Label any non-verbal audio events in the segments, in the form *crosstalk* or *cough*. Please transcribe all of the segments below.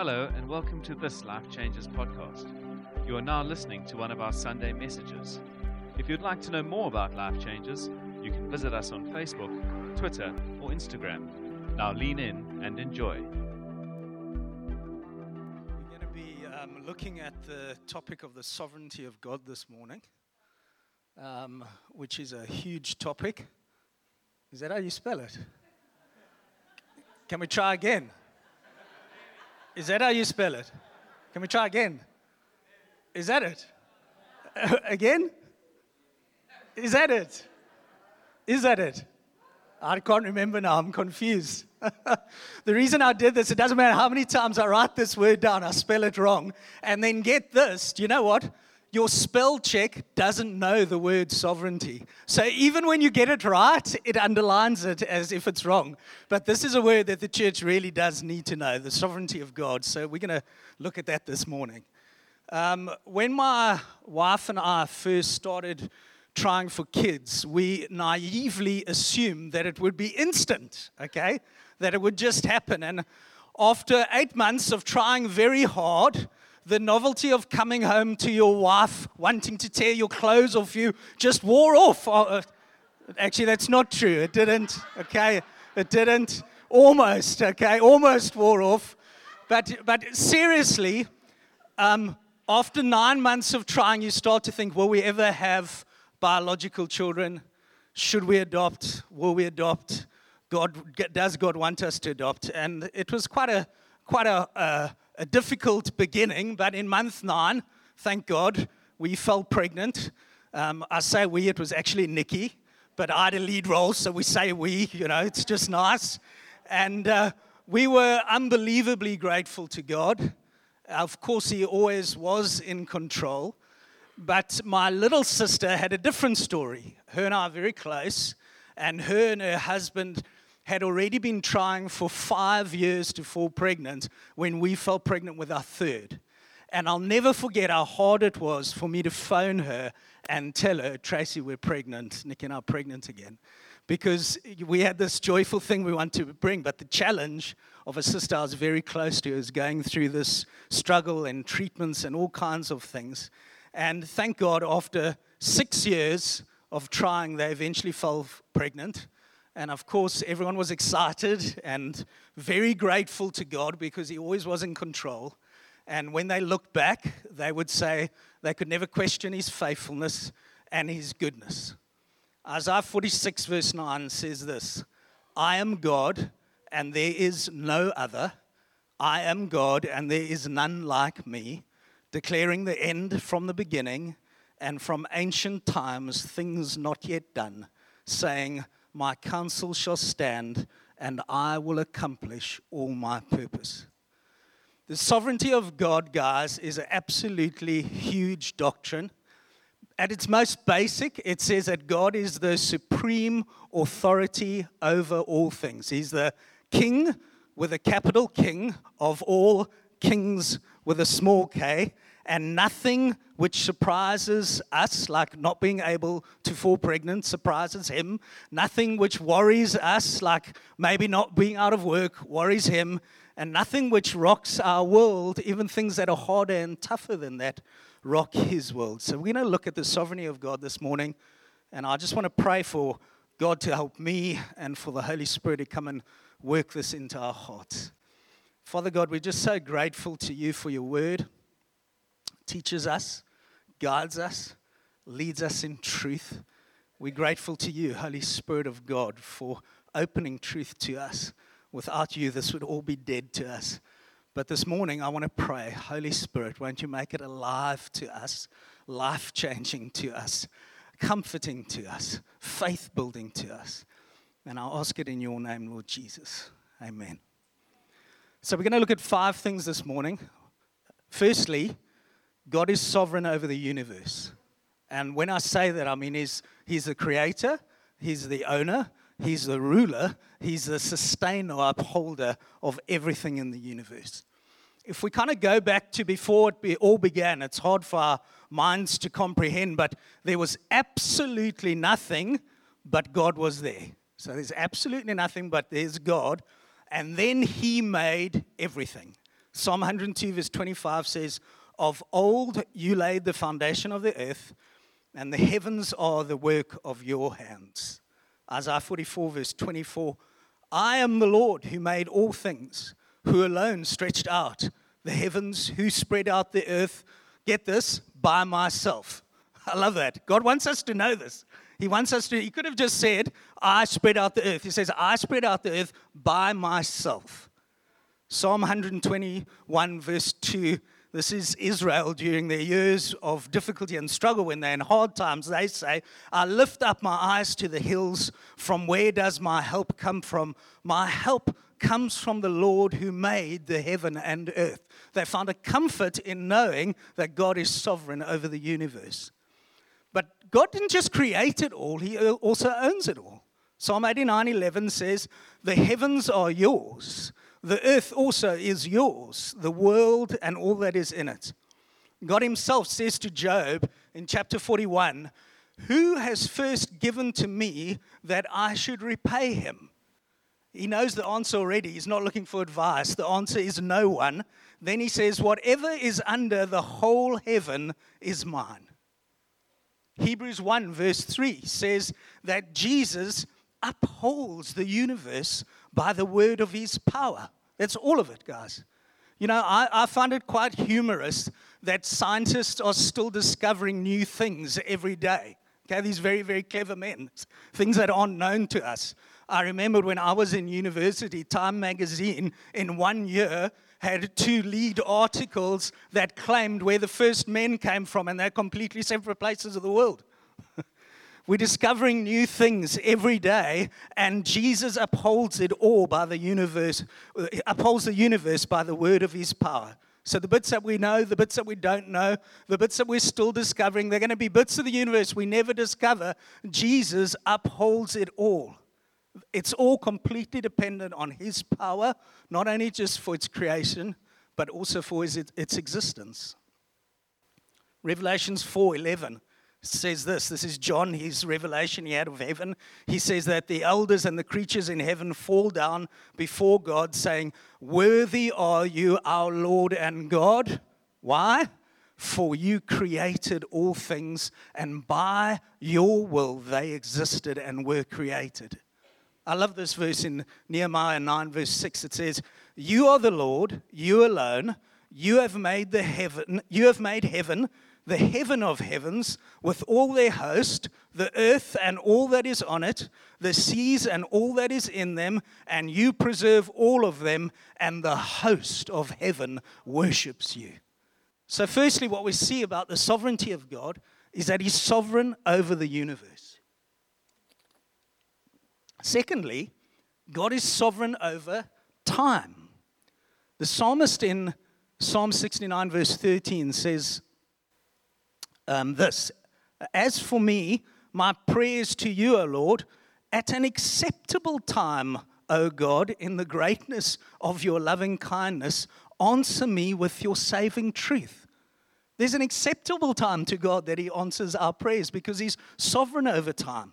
Hello, and welcome to this Life Changes podcast. You are now listening to one of our Sunday messages. If you'd like to know more about Life Changes, you can visit us on Facebook, Twitter, or Instagram. Now lean in and enjoy. We're going to be um, looking at the topic of the sovereignty of God this morning, um, which is a huge topic. Is that how you spell it? Can we try again? Is that how you spell it? Can we try again? Is that it? *laughs* again? Is that it? Is that it? I can't remember now. I'm confused. *laughs* the reason I did this, it doesn't matter how many times I write this word down, I spell it wrong. And then get this do you know what? Your spell check doesn't know the word sovereignty. So even when you get it right, it underlines it as if it's wrong. But this is a word that the church really does need to know the sovereignty of God. So we're going to look at that this morning. Um, when my wife and I first started trying for kids, we naively assumed that it would be instant, okay? That it would just happen. And after eight months of trying very hard, the novelty of coming home to your wife wanting to tear your clothes off you just wore off. Oh, uh, actually, that's not true. It didn't, okay? It didn't. Almost, okay? Almost wore off. But, but seriously, um, after nine months of trying, you start to think, will we ever have biological children? Should we adopt? Will we adopt? God, does God want us to adopt? And it was quite a, quite a, a a difficult beginning, but in month nine, thank God, we fell pregnant. Um, I say we, it was actually Nikki, but I had a lead role, so we say we, you know, it's just nice. And uh, we were unbelievably grateful to God. Of course, He always was in control. But my little sister had a different story. Her and I are very close, and her and her husband had already been trying for five years to fall pregnant when we fell pregnant with our third. And I'll never forget how hard it was for me to phone her and tell her, Tracy, we're pregnant. Nick and I are pregnant again. Because we had this joyful thing we wanted to bring, but the challenge of a sister I was very close to is going through this struggle and treatments and all kinds of things. And thank God, after six years of trying, they eventually fell pregnant. And of course, everyone was excited and very grateful to God because He always was in control. And when they looked back, they would say they could never question His faithfulness and His goodness. Isaiah 46, verse 9 says this I am God, and there is no other. I am God, and there is none like me, declaring the end from the beginning, and from ancient times things not yet done, saying, my counsel shall stand, and I will accomplish all my purpose. The sovereignty of God, guys, is an absolutely huge doctrine. At its most basic, it says that God is the supreme authority over all things. He's the king with a capital king of all kings with a small k, and nothing which surprises us, like not being able to fall pregnant, surprises him. Nothing which worries us, like maybe not being out of work, worries him. And nothing which rocks our world, even things that are harder and tougher than that, rock his world. So we're going to look at the sovereignty of God this morning. And I just want to pray for God to help me and for the Holy Spirit to come and work this into our hearts. Father God, we're just so grateful to you for your word teaches us, guides us, leads us in truth. We're grateful to you, Holy Spirit of God, for opening truth to us. Without you, this would all be dead to us. But this morning, I want to pray, Holy Spirit, won't you make it alive to us, life changing to us, comforting to us, faith building to us? And I'll ask it in your name, Lord Jesus. Amen. So, we're going to look at five things this morning. Firstly, God is sovereign over the universe. And when I say that, I mean he's, he's the creator, he's the owner, he's the ruler, he's the sustainer, upholder of everything in the universe. If we kind of go back to before it all began, it's hard for our minds to comprehend, but there was absolutely nothing, but God was there. So there's absolutely nothing, but there's God. And then He made everything. Psalm 102, verse 25 says, Of old you laid the foundation of the earth, and the heavens are the work of your hands. Isaiah 44, verse 24, I am the Lord who made all things, who alone stretched out the heavens, who spread out the earth. Get this, by myself. I love that. God wants us to know this. He wants us to, he could have just said, I spread out the earth. He says, I spread out the earth by myself. Psalm 121, verse 2. This is Israel during their years of difficulty and struggle when they're in hard times. They say, I lift up my eyes to the hills. From where does my help come from? My help comes from the Lord who made the heaven and earth. They found a comfort in knowing that God is sovereign over the universe. But God didn't just create it all, He also owns it all. Psalm 89:11 says, "The heavens are yours, the earth also is yours, the world and all that is in it." God Himself says to Job in chapter 41, "Who has first given to me that I should repay him?" He knows the answer already. He's not looking for advice. The answer is no one. Then he says, Whatever is under the whole heaven is mine. Hebrews 1, verse 3 says that Jesus upholds the universe by the word of his power. That's all of it, guys. You know, I, I find it quite humorous that scientists are still discovering new things every day. Okay, these very, very clever men, things that aren't known to us. I remember when I was in university, Time magazine, in one year, had two lead articles that claimed where the first men came from, and they're completely separate places of the world. *laughs* We're discovering new things every day, and Jesus upholds it all by the universe, uh, upholds the universe by the word of his power. So, the bits that we know, the bits that we don't know, the bits that we're still discovering, they're going to be bits of the universe we never discover. Jesus upholds it all. It's all completely dependent on His power, not only just for its creation, but also for its, its existence. Revelations 4:11 says this. This is John, his revelation he had of heaven. He says that the elders and the creatures in heaven fall down before God, saying, Worthy are you, our Lord and God. Why? For you created all things, and by your will they existed and were created. I love this verse in Nehemiah 9, verse 6. It says, You are the Lord, you alone. You have made the heaven, you have made heaven, the heaven of heavens, with all their host, the earth and all that is on it, the seas and all that is in them, and you preserve all of them, and the host of heaven worships you. So, firstly, what we see about the sovereignty of God is that He's sovereign over the universe. Secondly, God is sovereign over time. The psalmist in Psalm 69, verse 13, says um, this As for me, my prayers to you, O Lord, at an acceptable time, O God, in the greatness of your loving kindness, answer me with your saving truth. There's an acceptable time to God that He answers our prayers because He's sovereign over time.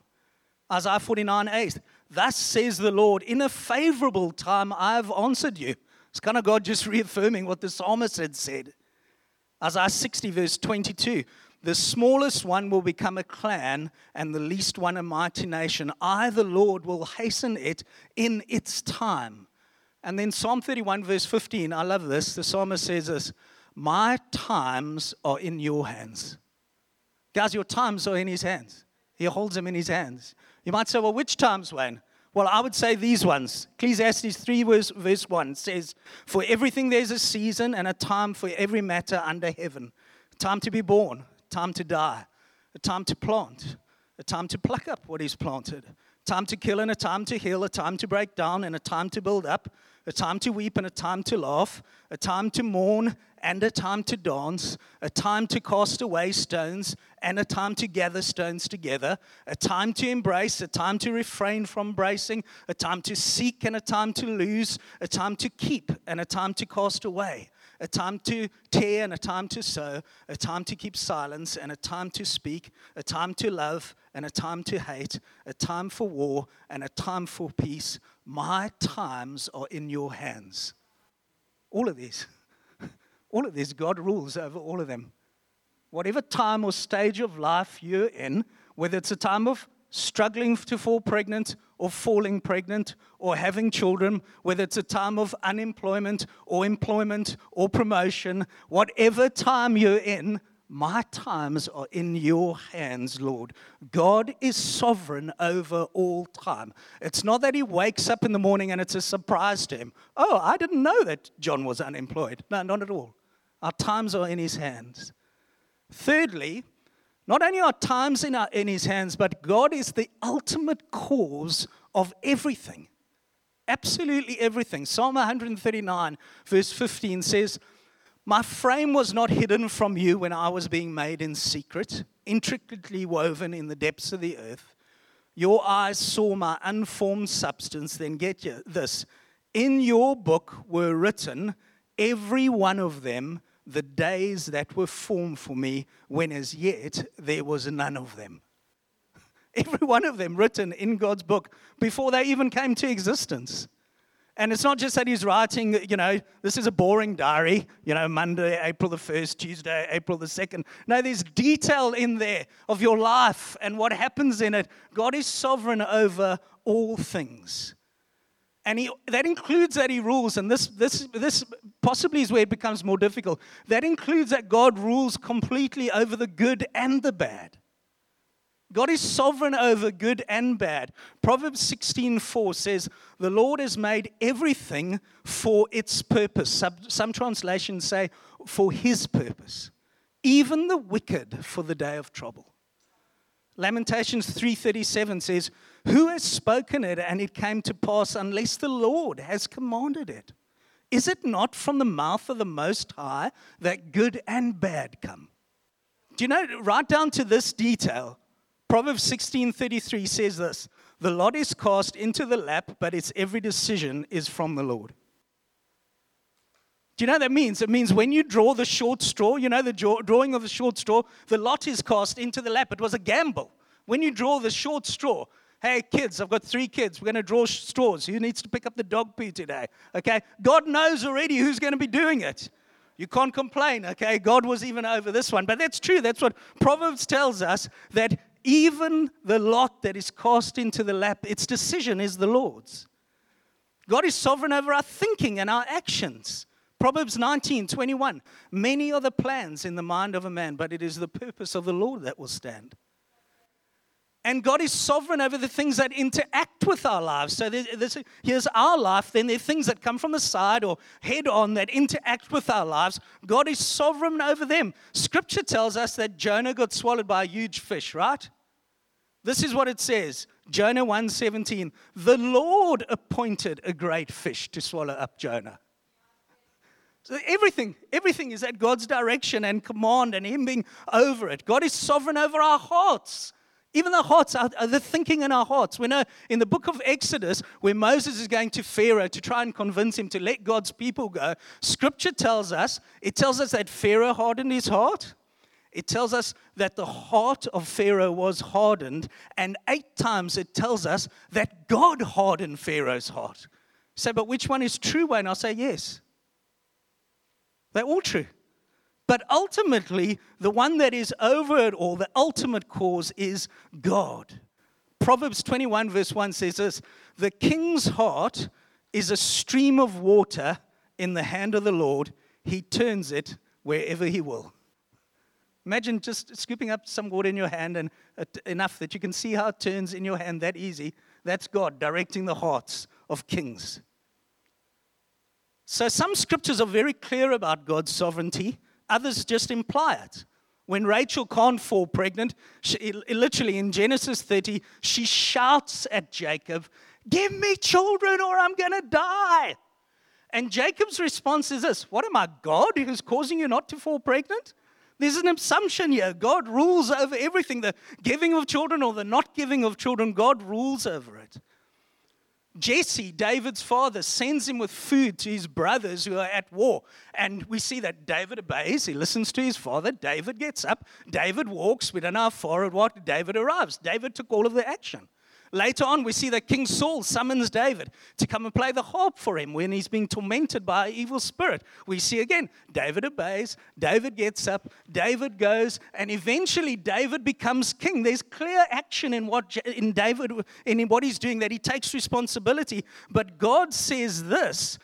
Isaiah 49 8. Thus says the Lord, in a favorable time I've answered you. It's kind of God just *laughs* reaffirming what the psalmist had said. Isaiah 60, verse 22. The smallest one will become a clan, and the least one a mighty nation. I, the Lord, will hasten it in its time. And then Psalm 31, verse 15. I love this. The psalmist says this My times are in your hands. Guys, your times are in his hands. He holds them in his hands. You might say, well, which times, Wayne? Well, I would say these ones. Ecclesiastes 3, verse, verse 1 says, For everything there's a season and a time for every matter under heaven. Time to be born, time to die, a time to plant, a time to pluck up what is planted, time to kill and a time to heal, a time to break down and a time to build up, a time to weep and a time to laugh, a time to mourn and a time to dance, a time to cast away stones and a time to gather stones together, a time to embrace, a time to refrain from embracing, a time to seek and a time to lose, a time to keep and a time to cast away, a time to tear and a time to sow, a time to keep silence and a time to speak, a time to love and a time to hate, a time for war and a time for peace. My times are in your hands. All of these. *laughs* All of this, God rules over all of them. Whatever time or stage of life you're in, whether it's a time of struggling to fall pregnant or falling pregnant or having children, whether it's a time of unemployment or employment or promotion, whatever time you're in, my times are in your hands, Lord. God is sovereign over all time. It's not that he wakes up in the morning and it's a surprise to him. Oh, I didn't know that John was unemployed. No, not at all. Our times are in his hands. Thirdly, not only are times in, our, in his hands, but God is the ultimate cause of everything. Absolutely everything. Psalm 139, verse 15 says, My frame was not hidden from you when I was being made in secret, intricately woven in the depths of the earth. Your eyes saw my unformed substance. Then get you this. In your book were written, every one of them the days that were formed for me, when as yet there was none of them. *laughs* Every one of them written in God's book before they even came to existence. And it's not just that he's writing, you know, this is a boring diary, you know, Monday, April the 1st, Tuesday, April the 2nd. No, there's detail in there of your life and what happens in it. God is sovereign over all things. And he, that includes that he rules, and this, this, this possibly is where it becomes more difficult. That includes that God rules completely over the good and the bad. God is sovereign over good and bad. Proverbs 16:4 says, "The Lord has made everything for its purpose." Some, some translations say, "For His purpose." Even the wicked for the day of trouble. Lamentations 3:37 says, "Who has spoken it and it came to pass unless the Lord has commanded it? Is it not from the mouth of the most high that good and bad come?" Do you know right down to this detail? Proverbs 16:33 says this, "The lot is cast into the lap, but its every decision is from the Lord." Do you know what that means? It means when you draw the short straw, you know the drawing of the short straw, the lot is cast into the lap. It was a gamble. When you draw the short straw, hey kids, I've got three kids, we're going to draw straws. Who needs to pick up the dog poo today? Okay, God knows already who's going to be doing it. You can't complain, okay? God was even over this one. But that's true. That's what Proverbs tells us that even the lot that is cast into the lap, its decision is the Lord's. God is sovereign over our thinking and our actions. Proverbs 19, 21. Many are the plans in the mind of a man, but it is the purpose of the Lord that will stand. And God is sovereign over the things that interact with our lives. So there's, here's our life, then there are things that come from the side or head on that interact with our lives. God is sovereign over them. Scripture tells us that Jonah got swallowed by a huge fish, right? This is what it says. Jonah 1:17. The Lord appointed a great fish to swallow up Jonah. So everything, everything is at God's direction and command and Him being over it. God is sovereign over our hearts. Even the hearts, are, uh, the thinking in our hearts. We know in the book of Exodus, where Moses is going to Pharaoh to try and convince him to let God's people go, scripture tells us, it tells us that Pharaoh hardened his heart. It tells us that the heart of Pharaoh was hardened, and eight times it tells us that God hardened Pharaoh's heart. So, but which one is true? And I'll say yes. They're all true. But ultimately, the one that is over it all, the ultimate cause is God. Proverbs 21, verse 1 says this The king's heart is a stream of water in the hand of the Lord, he turns it wherever he will. Imagine just scooping up some water in your hand and enough that you can see how it turns in your hand that easy. That's God directing the hearts of kings. So some scriptures are very clear about God's sovereignty, others just imply it. When Rachel can't fall pregnant, she, literally in Genesis 30, she shouts at Jacob, Give me children or I'm going to die. And Jacob's response is this What am I, God, who's causing you not to fall pregnant? There's an assumption here. God rules over everything the giving of children or the not giving of children, God rules over it. Jesse, David's father, sends him with food to his brothers who are at war. And we see that David obeys. He listens to his father. David gets up. David walks. We don't know how far or what. David arrives. David took all of the action. Later on, we see that King Saul summons David to come and play the harp for him when he's being tormented by an evil spirit. We see again, David obeys, David gets up, David goes, and eventually David becomes king. There's clear action in what in David in what he's doing that he takes responsibility. But God says this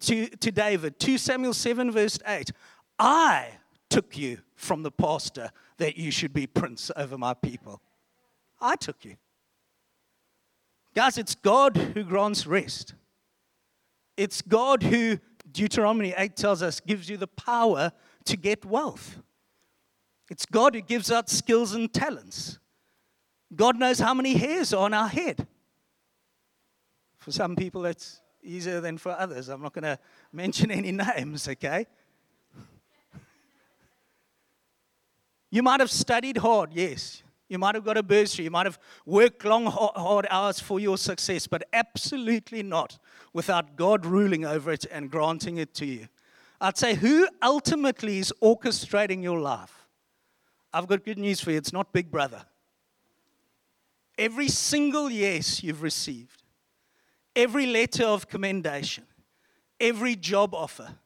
to, to David, 2 Samuel 7, verse 8 I took you from the pastor that you should be prince over my people. I took you. Guys, it's God who grants rest. It's God who, Deuteronomy 8 tells us, gives you the power to get wealth. It's God who gives out skills and talents. God knows how many hairs are on our head. For some people, it's easier than for others. I'm not going to mention any *laughs* names, okay? You might have studied hard, yes. You might have got a bursary. You might have worked long, hard hours for your success, but absolutely not without God ruling over it and granting it to you. I'd say, who ultimately is orchestrating your life? I've got good news for you. It's not Big Brother. Every single yes you've received, every letter of commendation, every job offer,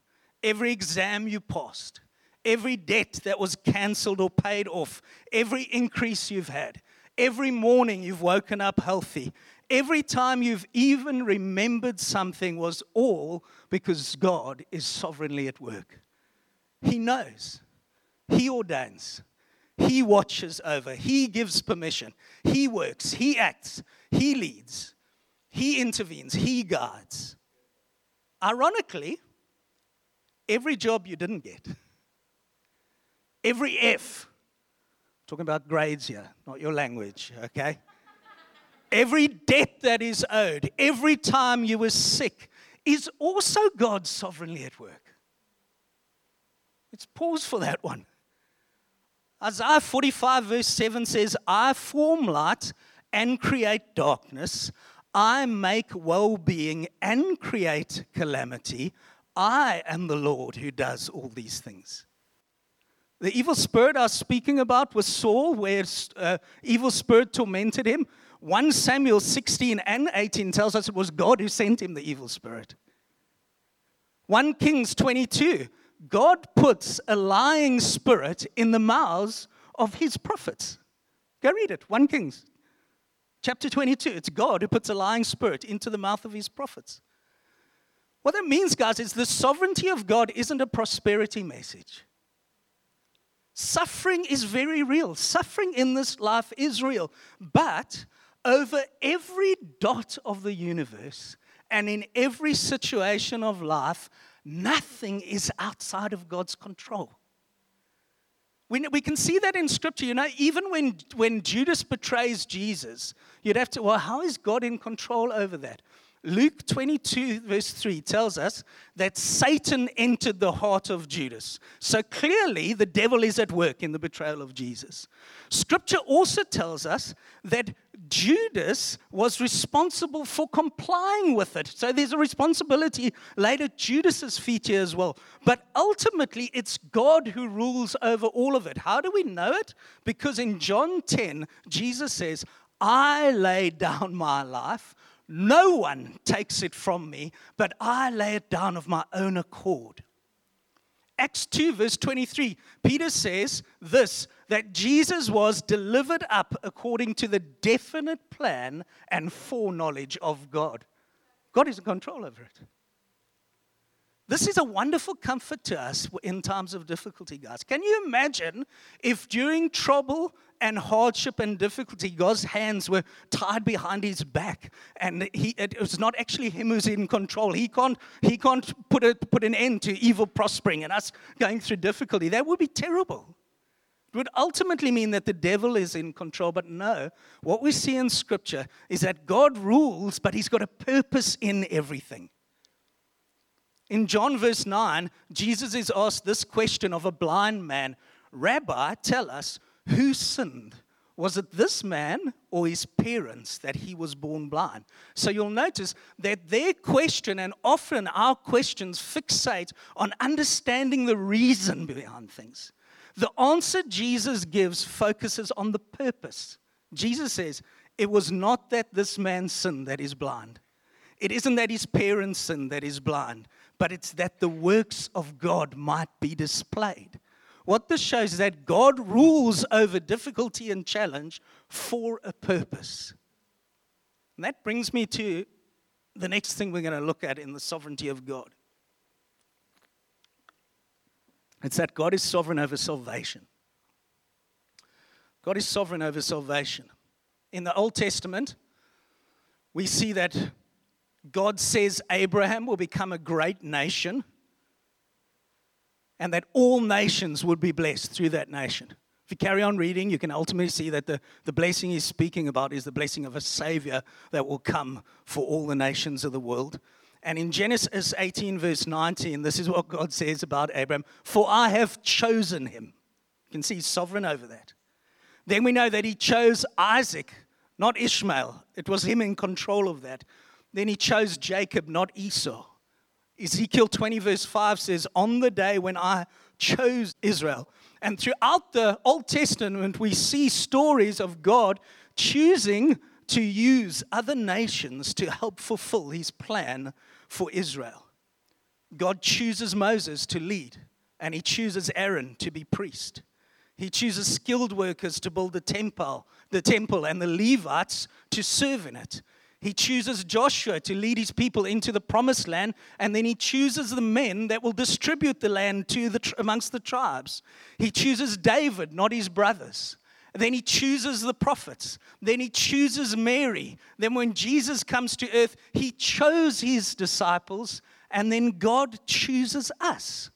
every exam you passed, every debt that was cancelled or paid off, every increase you've had, every morning you've woken up healthy, every time you've even remembered something was all because God is sovereignly at work. He knows, He ordains, He watches over, He gives permission, He works, He acts, He leads, He intervenes, He guides. Ironically, every job you didn't get *laughs* Every F, talking about grades here, not your language, okay? every debt that is owed, every time you were sick, is also God sovereignly at work. Let's pause for that one. Isaiah 45, verse 7 says, I form light and create darkness. I make well being and create calamity. I am the Lord who does all these things. The evil spirit I was speaking about was Saul, where uh, evil spirit tormented him. 1 Samuel 16 and 18 tells us it was God who sent him the evil spirit. 1 Kings 22, God puts a lying spirit in the mouths of his prophets. Go read it. 1 Kings chapter 22. It's God who puts a lying spirit into the mouth of his prophets. What that means, guys, is the sovereignty of God isn't a prosperity message. Suffering is very real. Suffering in this life is real. But over every dot of the universe and in every situation of life, nothing is outside of God's control. We, we can see that in Scripture. You know, even when, when Judas betrays Jesus, you'd have to, well, how is God in control over that? Luke 22, verse 3 tells us that Satan entered the heart of Judas. So clearly, the devil is at work in the betrayal of Jesus. Scripture also tells us that Judas was responsible for complying with it. So there's a responsibility laid at Judas's feet here as well. But ultimately, it's God who rules over all of it. How do we know it? Because in John 10, Jesus says, I lay down my life no one takes it from me, but I lay it down of my own accord. Acts 2, verse 23, Peter says this that Jesus was delivered up according to the definite plan and foreknowledge of God. God is in control over it. This is a wonderful comfort to us in times of difficulty, guys. Can you imagine if during trouble and hardship and difficulty, God's hands were tied behind his back, and he, it was not actually him who's in control. He can't, he can't put, a, put an end to evil prospering and us going through difficulty. That would be terrible. It would ultimately mean that the devil is in control, but no. What we see in Scripture is that God rules, but he's got a purpose in everything. In John verse 9, Jesus is asked this question of a blind man Rabbi, tell us, who sinned? Was it this man or his parents that he was born blind? So you'll notice that their question, and often our questions, fixate on understanding the reason behind things. The answer Jesus gives focuses on the purpose. Jesus says, It was not that this man sinned that is blind. It isn't that his parents sinned that is blind, but it's that the works of God might be displayed. What this shows is that God rules over difficulty and challenge for a purpose. And that brings me to the next thing we're going to look at in the sovereignty of God. It's that God is sovereign over salvation. God is sovereign over salvation. In the Old Testament, we see that God says Abraham will become a great nation and that all nations would be blessed through that nation. If you carry on reading, you can ultimately see that the, the blessing he's speaking about is the blessing of a Savior that will come for all the nations of the world. And in Genesis 18, verse 19, this is what God says about Abraham For I have chosen him. You can see he's sovereign over that. Then we know that he chose Isaac, not Ishmael. It was him in control of that. Then he chose Jacob, not Esau. Ezekiel 20, verse 5 says, On the day when I chose Israel. And throughout the Old Testament, we see stories of God choosing to use other nations to help fulfill his plan for Israel. God chooses Moses to lead, and he chooses Aaron to be priest. He chooses skilled workers to build the temple, the temple and the Levites to serve in it. He chooses Joshua to lead his people into the promised land, and then he chooses the men that will distribute the land to the, amongst the tribes. He chooses David, not his brothers. Then he chooses the prophets. Then he chooses Mary. Then, when Jesus comes to earth, he chose his disciples, and then God chooses us.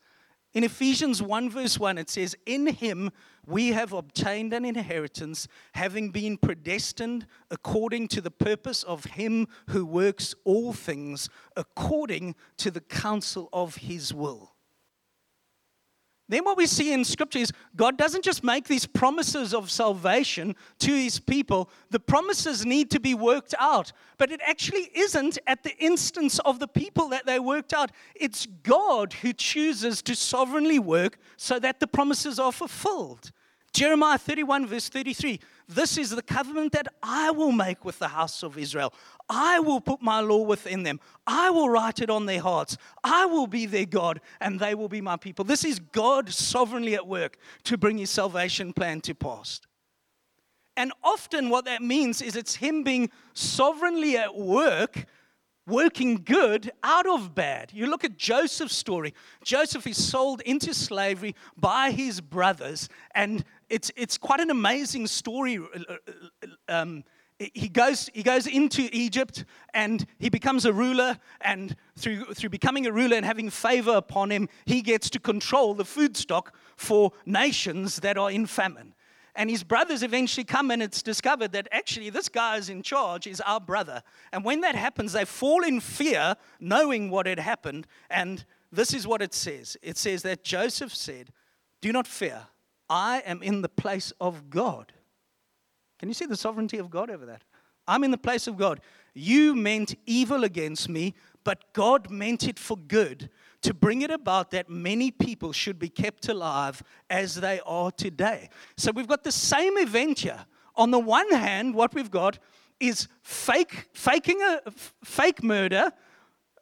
In Ephesians 1, verse 1, it says, In him we have obtained an inheritance, having been predestined according to the purpose of him who works all things according to the counsel of his will. Then, what we see in Scripture is God doesn't just make these promises of salvation to His people, the promises need to be worked out. But it actually isn't at the instance of the people that they worked out. It's God who chooses to sovereignly work so that the promises are fulfilled. Jeremiah 31, verse 33 This is the covenant that I will make with the house of Israel. I will put my law within them. I will write it on their hearts. I will be their God, and they will be my people. This is God sovereignly at work to bring his salvation plan to pass. And often, what that means is it's him being sovereignly at work working good out of bad. You look at Joseph's story. Joseph is sold into slavery by his brothers, and it's, it's quite an amazing story. Uh, uh, uh, um, he goes, he goes into Egypt and he becomes a ruler. And through, through becoming a ruler and having favor upon him, he gets to control the food stock for nations that are in famine. And his brothers eventually come and it's discovered that actually this guy is in charge, is our brother. And when that happens, they fall in fear, knowing what had happened. And this is what it says it says that Joseph said, Do not fear, I am in the place of God. Can you see the sovereignty of God over that? I'm in the place of God. You meant evil against me, but God meant it for good to bring it about that many people should be kept alive as they are today. So we've got the same event here. On the one hand, what we've got is fake, faking a fake murder.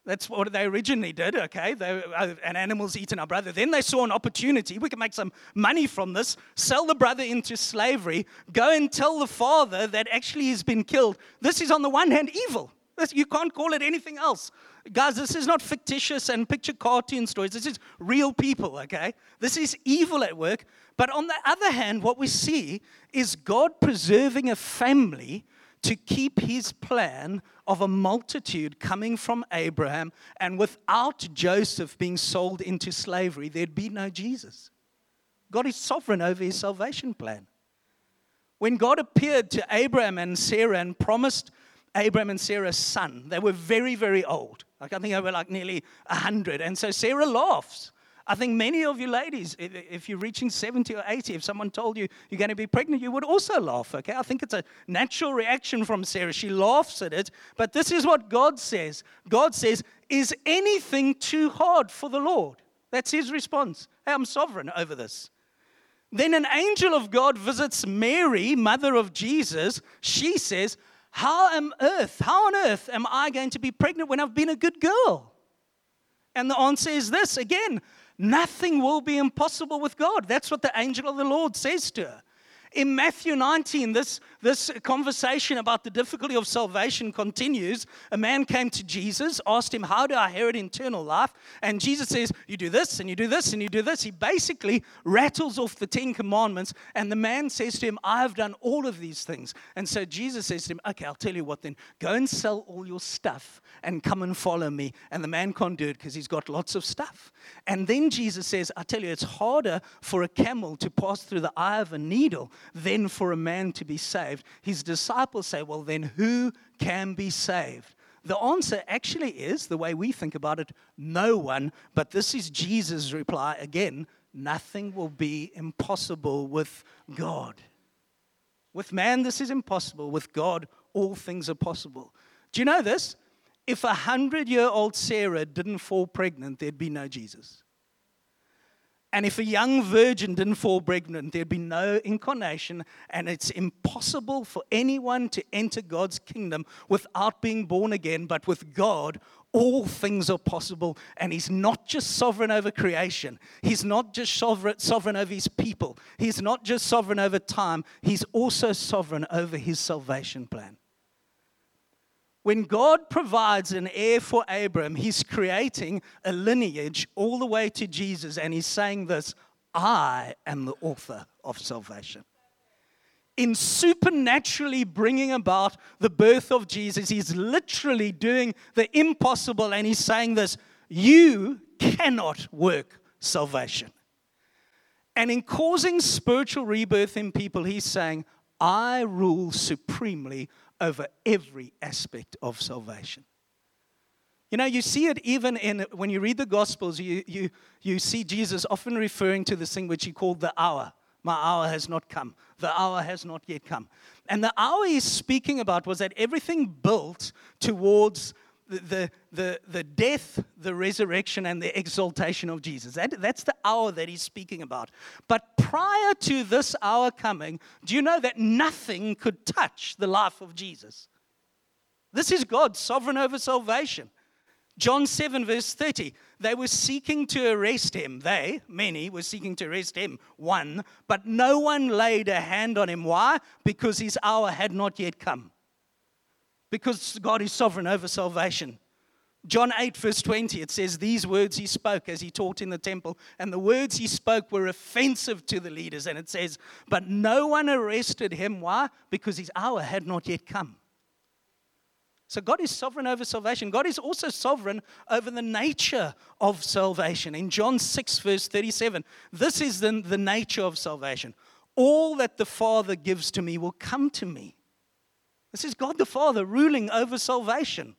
That's what they originally did, okay? They, uh, an animal's eaten our brother. Then they saw an opportunity. We can make some money from this, sell the brother into slavery, go and tell the father that actually he's been killed. This is, on the one hand, evil. You can't call it anything else. Guys, this is not fictitious and picture cartoon stories. This is real people, okay? This is evil at work. But on the other hand, what we see is God preserving a family to keep his plan of a multitude coming from Abraham. And without Joseph being sold into slavery, there'd be no Jesus. God is sovereign over his salvation plan. When God appeared to Abraham and Sarah and promised Abraham and Sarah's son. They were very, very old. Like I think they were like nearly 100. And so Sarah laughs. I think many of you ladies, if you're reaching 70 or 80, if someone told you you're going to be pregnant, you would also laugh, okay? I think it's a natural reaction from Sarah. She laughs at it. But this is what God says God says, Is anything too hard for the Lord? That's his response. Hey, I'm sovereign over this. Then an angel of God visits Mary, mother of Jesus. She says, How on earth, how on earth am I going to be pregnant when I've been a good girl? And the answer is this again, nothing will be impossible with God. That's what the angel of the Lord says to her. In Matthew 19, this, this conversation about the difficulty of salvation continues. A man came to Jesus, asked him, How do I inherit eternal life? And Jesus says, You do this, and you do this, and you do this. He basically rattles off the Ten Commandments, and the man says to him, I have done all of these things. And so Jesus says to him, Okay, I'll tell you what then. Go and sell all your stuff and come and follow me. And the man can't do it because he's got lots of stuff. And then Jesus says, I tell you, it's harder for a camel to pass through the eye of a needle than for a man to be saved. His disciples say, Well, then who can be saved? The answer actually is the way we think about it no one. But this is Jesus' reply again nothing will be impossible with God. With man, this is impossible. With God, all things are possible. Do you know this? If a hundred year old Sarah didn't fall pregnant, there'd be no Jesus. And if a young virgin didn't fall pregnant, there'd be no incarnation. And it's impossible for anyone to enter God's kingdom without being born again. But with God, all things are possible. And He's not just sovereign over creation, He's not just sovereign, sovereign over His people, He's not just sovereign over time, He's also sovereign over His salvation plan. When God provides an heir for Abram, he's creating a lineage all the way to Jesus, and he's saying this I am the author of salvation. In supernaturally bringing about the birth of Jesus, he's literally doing the impossible, and he's saying this You cannot work salvation. And in causing spiritual rebirth in people, he's saying, I rule supremely over every aspect of salvation. You know, you see it even in when you read the Gospels, you, you, you see Jesus often referring to this thing which he called the hour. My hour has not come. The hour has not yet come. And the hour he's speaking about was that everything built towards the, the, the death, the resurrection, and the exaltation of Jesus. That, that's the hour that he's speaking about. But prior to this hour coming, do you know that nothing could touch the life of Jesus? This is God, sovereign over salvation. John 7, verse 30. They were seeking to arrest him. They, many, were seeking to arrest him, one, but no one laid a hand on him. Why? Because his hour had not yet come because God is sovereign over salvation. John 8, verse 20, it says, These words he spoke as he taught in the temple, and the words he spoke were offensive to the leaders. And it says, But no one arrested him. Why? Because his hour had not yet come. So God is sovereign over salvation. God is also sovereign over the nature of salvation. In John 6, verse 37, this is the, the nature of salvation. All that the Father gives to me will come to me. This is God the Father ruling over salvation.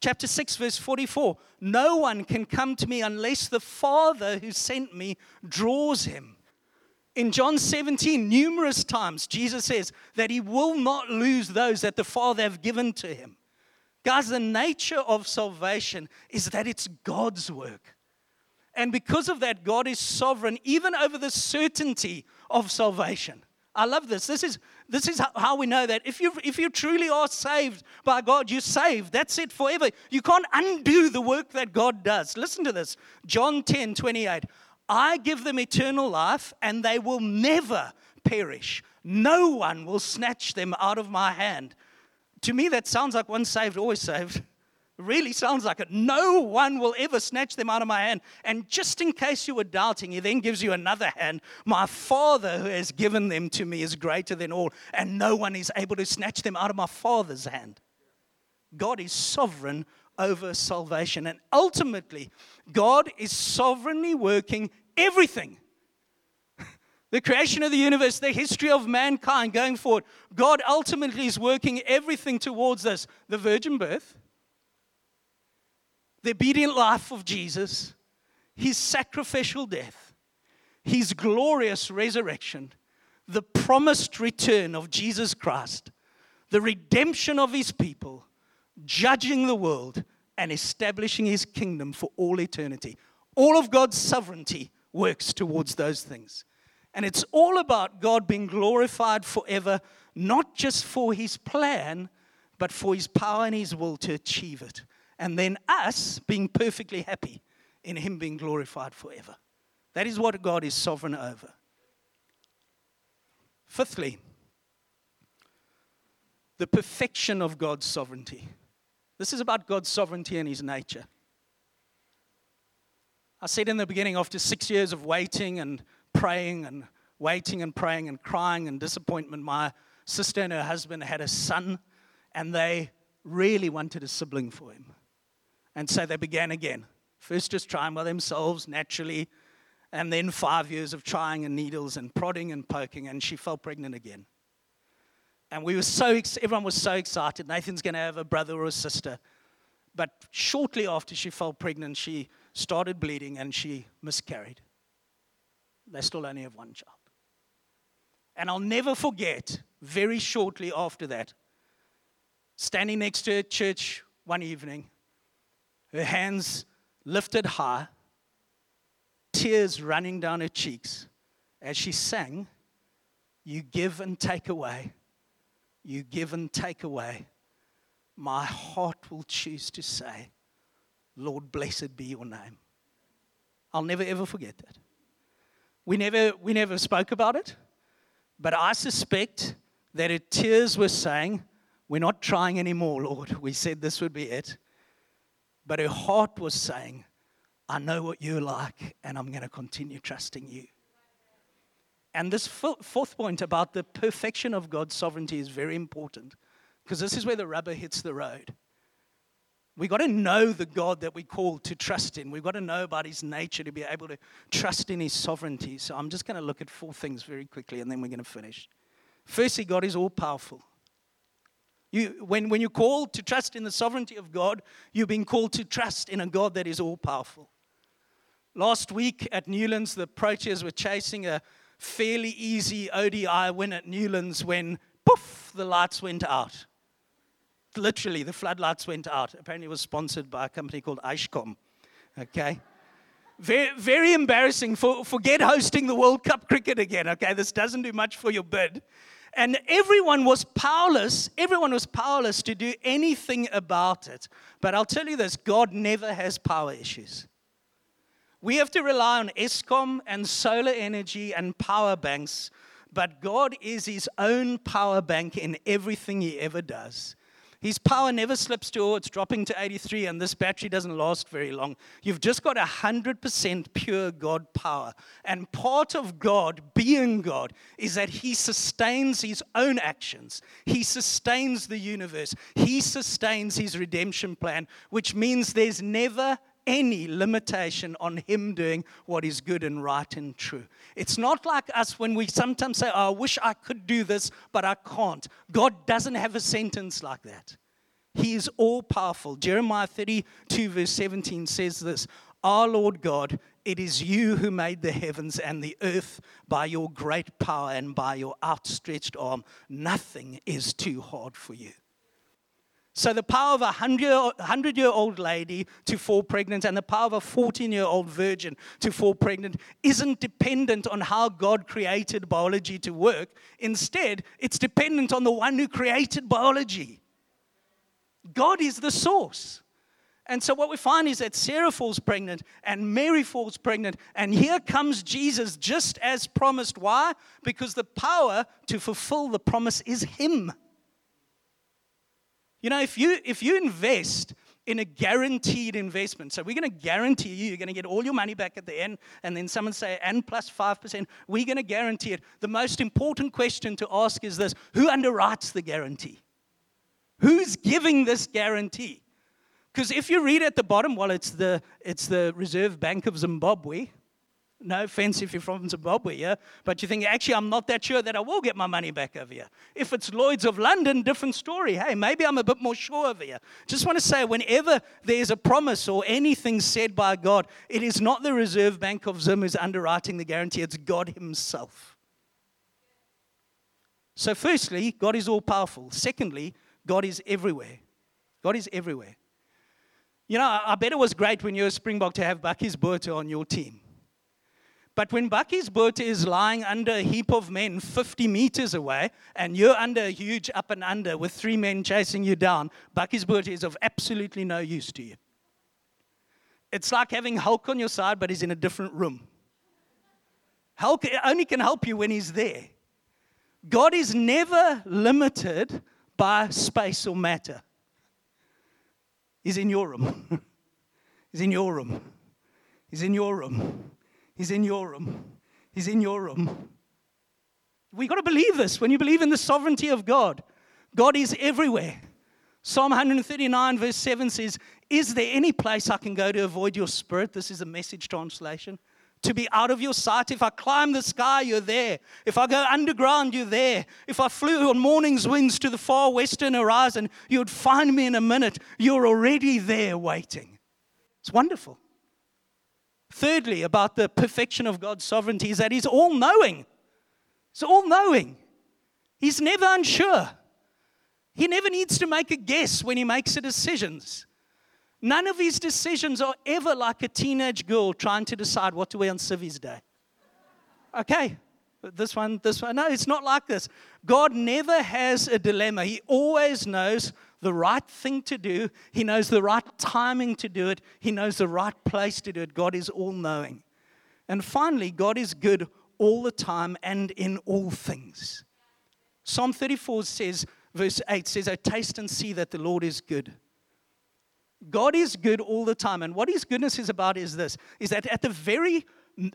Chapter 6, verse 44 No one can come to me unless the Father who sent me draws him. In John 17, numerous times, Jesus says that he will not lose those that the Father have given to him. Guys, the nature of salvation is that it's God's work. And because of that, God is sovereign even over the certainty of salvation. I love this. This is, this is how we know that if you, if you truly are saved by God, you're saved. That's it forever. You can't undo the work that God does. Listen to this John 10 28. I give them eternal life, and they will never perish. No one will snatch them out of my hand. To me, that sounds like once saved, always saved. Really sounds like it. No one will ever snatch them out of my hand. And just in case you were doubting, he then gives you another hand. My Father who has given them to me is greater than all, and no one is able to snatch them out of my Father's hand. God is sovereign over salvation. And ultimately, God is sovereignly working everything. *laughs* The creation of the universe, the history of mankind going forward, God ultimately is working everything towards this the virgin birth, the obedient life of Jesus, his sacrificial death, his glorious resurrection, the promised return of Jesus Christ, the redemption of his people, judging the world, and establishing his kingdom for all eternity. All of God's sovereignty works towards those things. And it's all about God being glorified forever, not just for his plan, but for his power and his will to achieve it. And then us being perfectly happy in him being glorified forever. That is what God is sovereign over. Fifthly, the perfection of God's sovereignty. This is about God's sovereignty and his nature. I said in the beginning, after six years of waiting and praying and waiting and praying and crying and disappointment, my sister and her husband had a son, and they really wanted a sibling for him. And so they began again. First, just trying by themselves naturally, and then five years of trying and needles and prodding and poking, and she fell pregnant again. And we were so, everyone was so excited. Nathan's going to have a brother or a sister. But shortly after she fell pregnant, she started bleeding and she miscarried. They still only have one child. And I'll never forget, very shortly after that, standing next to her church one evening, her hands lifted high, tears running down her cheeks as she sang, You give and take away, you give and take away. My heart will choose to say, Lord, blessed be your name. I'll never ever forget that. We never, we never spoke about it, but I suspect that her tears were saying, We're not trying anymore, Lord. We said this would be it. But her heart was saying, I know what you're like, and I'm going to continue trusting you. And this fourth point about the perfection of God's sovereignty is very important because this is where the rubber hits the road. We've got to know the God that we call to trust in. We've got to know about his nature to be able to trust in his sovereignty. So I'm just going to look at four things very quickly and then we're going to finish. Firstly, God is all powerful. You, when, when you're called to trust in the sovereignty of God, you've been called to trust in a God that is all powerful. Last week at Newlands, the Proteas were chasing a fairly easy ODI win at Newlands when, poof, the lights went out literally, the floodlights went out. Apparently, it was sponsored by a company called Eskom. Okay? Very, very embarrassing. For, forget hosting the World Cup cricket again. Okay? This doesn't do much for your bid. And everyone was powerless. Everyone was powerless to do anything about it. But I'll tell you this God never has power issues. We have to rely on Eskom and solar energy and power banks, but God is his own power bank in everything he ever does. His power never slips to, oh, it's dropping to 83 and this battery doesn't last very long. You've just got 100% pure God power. And part of God, being God, is that He sustains His own actions. He sustains the universe. He sustains His redemption plan, which means there's never any limitation on him doing what is good and right and true. It's not like us when we sometimes say, oh, I wish I could do this, but I can't. God doesn't have a sentence like that. He is all powerful. Jeremiah 32, verse 17 says this Our Lord God, it is you who made the heavens and the earth by your great power and by your outstretched arm. Nothing is too hard for you. So, the power of a 100 year old lady to fall pregnant and the power of a 14 year old virgin to fall pregnant isn't dependent on how God created biology to work. Instead, it's dependent on the one who created biology. God is the source. And so, what we find is that Sarah falls pregnant and Mary falls pregnant, and here comes Jesus just as promised. Why? Because the power to fulfill the promise is Him. You know, if you, if you invest in a guaranteed investment, so we're going to guarantee you, you're going to get all your money back at the end, and then someone say, and plus 5%, we're going to guarantee it. The most important question to ask is this who underwrites the guarantee? Who's giving this guarantee? Because if you read at the bottom, well, it's the, it's the Reserve Bank of Zimbabwe. No offense if you're from Zimbabwe, yeah? But you think, actually, I'm not that sure that I will get my money back over here. If it's Lloyd's of London, different story. Hey, maybe I'm a bit more sure over here. Just want to say, whenever there's a promise or anything said by God, it is not the Reserve Bank of Zim who's underwriting the guarantee, it's God Himself. So, firstly, God is all powerful. Secondly, God is everywhere. God is everywhere. You know, I bet it was great when you were Springbok to have Bakkies Botha on your team. But when Bakkies Botha is lying under a heap of men 50 meters away, and you're under a huge up and under with three men chasing you down, Bakkies Botha is of absolutely no use to you. It's like having Hulk on your side, but he's in a different room. Hulk only can help you when he's there. God is never limited by space or matter. He's in your room. *laughs* He's in your room. He's in your room. He's in your room. He's in your room. We've got to believe this. When you believe in the sovereignty of God, God is everywhere. Psalm 139, verse 7 says, Is there any place I can go to avoid your spirit? This is a message translation to be out of your sight. If I climb the sky, you're there. If I go underground, you're there. If I flew on morning's wings to the far western horizon, you would find me in a minute. You're already there waiting. It's wonderful. Thirdly, about the perfection of God's sovereignty is that He's all knowing. He's all knowing. He's never unsure. He never needs to make a guess when He makes the decisions. None of his decisions are ever like a teenage girl trying to decide what to wear on Civvies Day. Okay, this one, this one. No, it's not like this. God never has a dilemma. He always knows the right thing to do, He knows the right timing to do it, He knows the right place to do it. God is all knowing. And finally, God is good all the time and in all things. Psalm 34 says, verse 8 says, I taste and see that the Lord is good. God is good all the time. And what his goodness is about is this is that at the very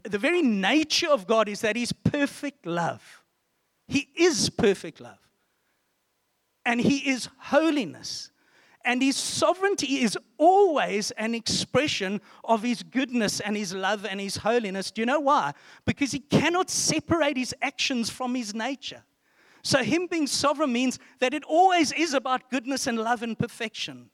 the very nature of God is that he's perfect love. He is perfect love. And he is holiness. And his sovereignty is always an expression of his goodness and his love and his holiness. Do you know why? Because he cannot separate his actions from his nature. So, him being sovereign means that it always is about goodness and love and perfection.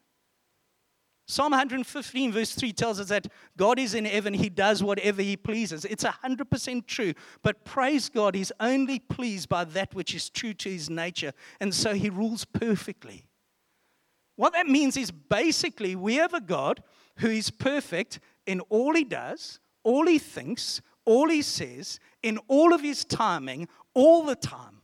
Psalm 115, verse 3 tells us that God is in heaven, He does whatever He pleases. It's 100% true. But praise God, He's only pleased by that which is true to His nature. And so He rules perfectly. What that means is basically we have a God who is perfect in all He does, all He thinks, all He says, in all of His timing, all the time.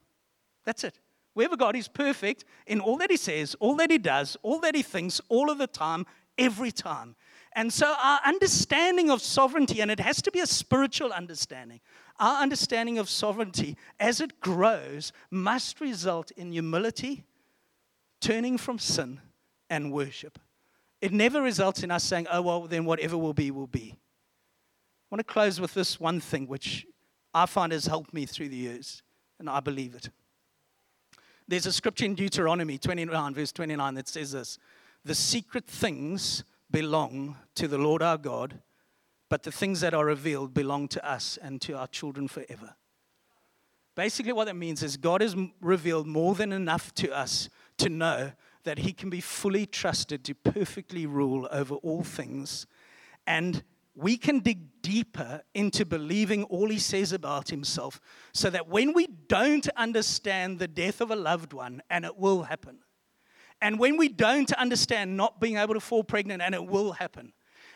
That's it. We have a God who's perfect in all that He says, all that He does, all that He thinks, all of the time, every time. And so, our understanding of sovereignty, and it has to be a spiritual understanding, our understanding of sovereignty as it grows must result in humility, turning from sin, and worship. It never results in us saying, oh, well, then whatever will be, will be. I want to close with this one thing, which I find has helped me through the years, and I believe it. There's a scripture in Deuteronomy 29, verse 29, that says this the secret things belong to the Lord our God, but the things that are revealed belong to us and to our children forever. Basically, what that means is God has revealed more than enough to us to know that He can be fully trusted to perfectly rule over all things. And we can dig deeper into believing all He says about Himself so that when we don't understand the death of a loved one, and it will happen, and when we don't understand not being able to fall pregnant, and it will happen,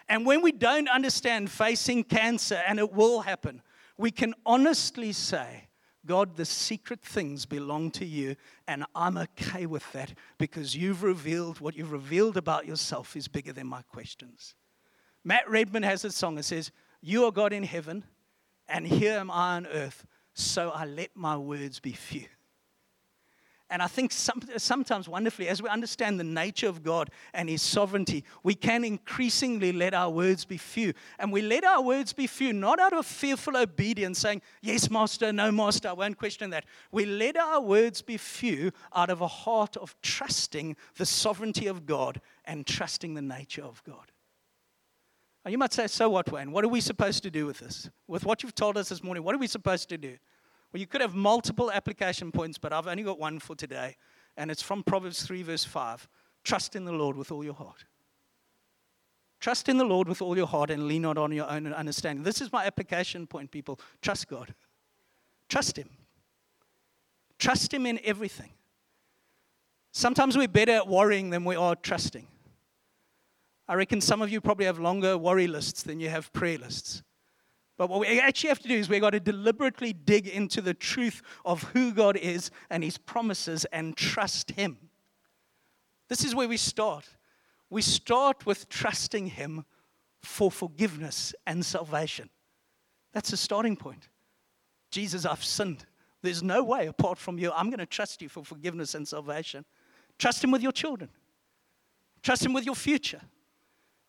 and when we don't understand facing cancer, and it will happen, we can honestly say, God, the secret things belong to you, and I'm okay with that because you've revealed what you've revealed about yourself is bigger than my questions. Matt Redman has a song that says, You are God in heaven, and here am I on earth, so I let my words be few. And I think some, sometimes, wonderfully, as we understand the nature of God and His sovereignty, we can increasingly let our words be few. And we let our words be few, not out of fearful obedience, saying, Yes, Master, no, Master, I won't question that. We let our words be few out of a heart of trusting the sovereignty of God and trusting the nature of God. Now, you might say, So what, Wayne? What are we supposed to do with this? With what you've told us this morning, what are we supposed to do? You could have multiple application points, but I've only got one for today, and it's from Proverbs 3, verse 5. Trust in the Lord with all your heart. Trust in the Lord with all your heart and lean not on your own understanding. This is my application point, people. Trust God. Trust Him. Trust Him in everything. Sometimes we're better at worrying than we are trusting. I reckon some of you probably have longer worry lists than you have prayer lists. But what we actually have to do is we've got to deliberately dig into the truth of who God is and his promises and trust him. This is where we start. We start with trusting him for forgiveness and salvation. That's the starting point. Jesus, I've sinned. There's no way apart from you. I'm going to trust you for forgiveness and salvation. Trust him with your children. Trust him with your future.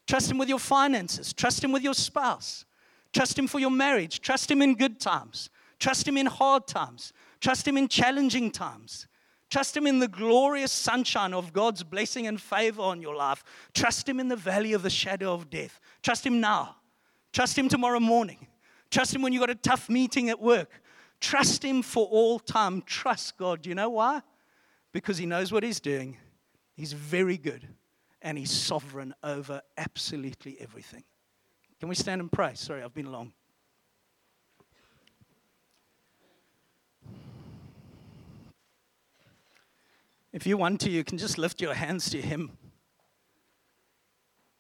Trust him with your finances. Trust him with your spouse. Trust Him for your marriage. Trust Him in good times. Trust Him in hard times. Trust Him in challenging times. Trust Him in the glorious sunshine of God's blessing and favor on your life. Trust Him in the valley of the shadow of death. Trust Him now. Trust Him tomorrow morning. Trust Him when you got a tough meeting at work. Trust Him for all time. Trust God. Do you know why? Because He knows what He's doing. He's very good and He's sovereign over absolutely everything. Can we stand and pray? Sorry, I've been long. If you want to, you can just lift your hands to Him.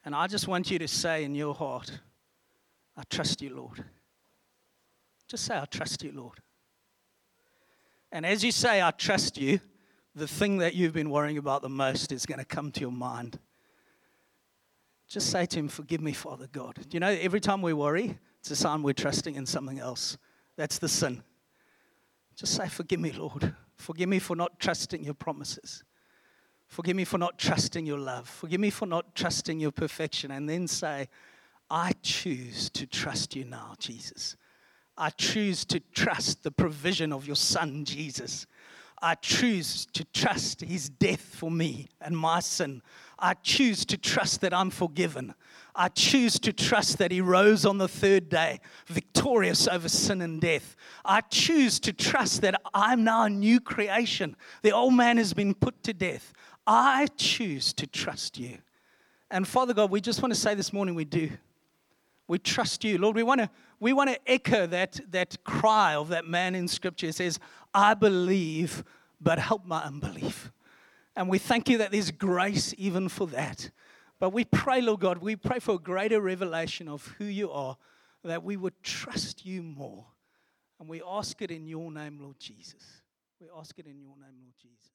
And I just want you to say in your heart, I trust you, Lord. Just say, I trust you, Lord. And as you say, I trust you, the thing that you've been worrying about the most is going to come to your mind. Just say to him, Forgive me, Father God. Do you know, every time we worry, it's a sign we're trusting in something else. That's the sin. Just say, Forgive me, Lord. Forgive me for not trusting your promises. Forgive me for not trusting your love. Forgive me for not trusting your perfection. And then say, I choose to trust you now, Jesus. I choose to trust the provision of your Son, Jesus. I choose to trust his death for me and my sin. I choose to trust that I'm forgiven. I choose to trust that he rose on the third day, victorious over sin and death. I choose to trust that I'm now a new creation. The old man has been put to death. I choose to trust you. And Father God, we just want to say this morning we do. We trust you. Lord, we want to we want to echo that, that cry of that man in Scripture. It says, I believe, but help my unbelief. And we thank you that there's grace even for that. But we pray, Lord God, we pray for a greater revelation of who you are, that we would trust you more. And we ask it in your name, Lord Jesus. We ask it in your name, Lord Jesus.